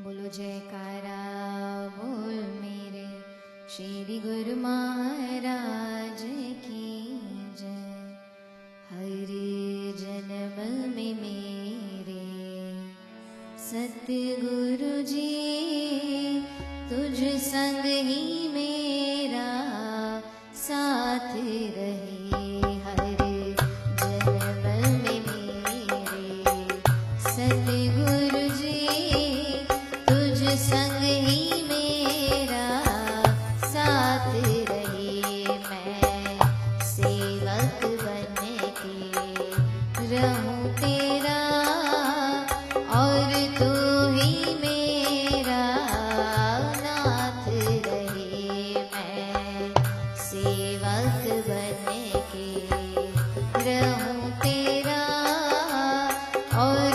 बोलो जयकारा, बोल मेरे। श्री गुरु महाराज की जय। हरे जन्म में मेरे। सत्य गुरु जी, तुझ संग ही मेरा साथ रहे। और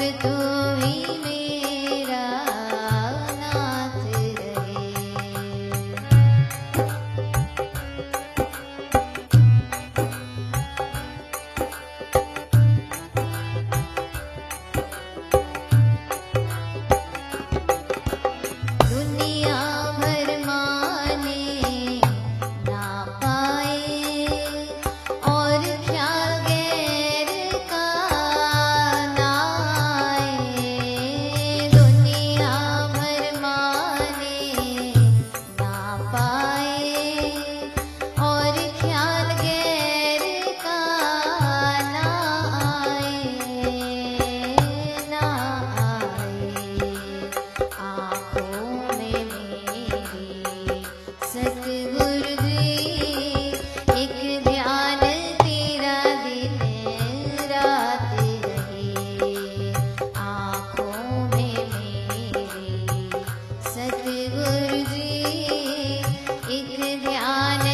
ध्यान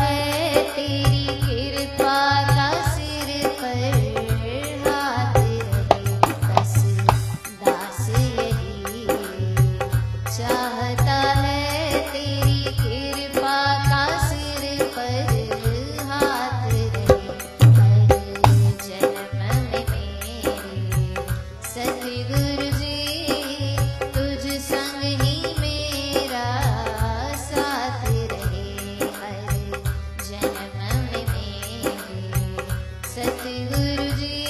है तेरी गुरुजी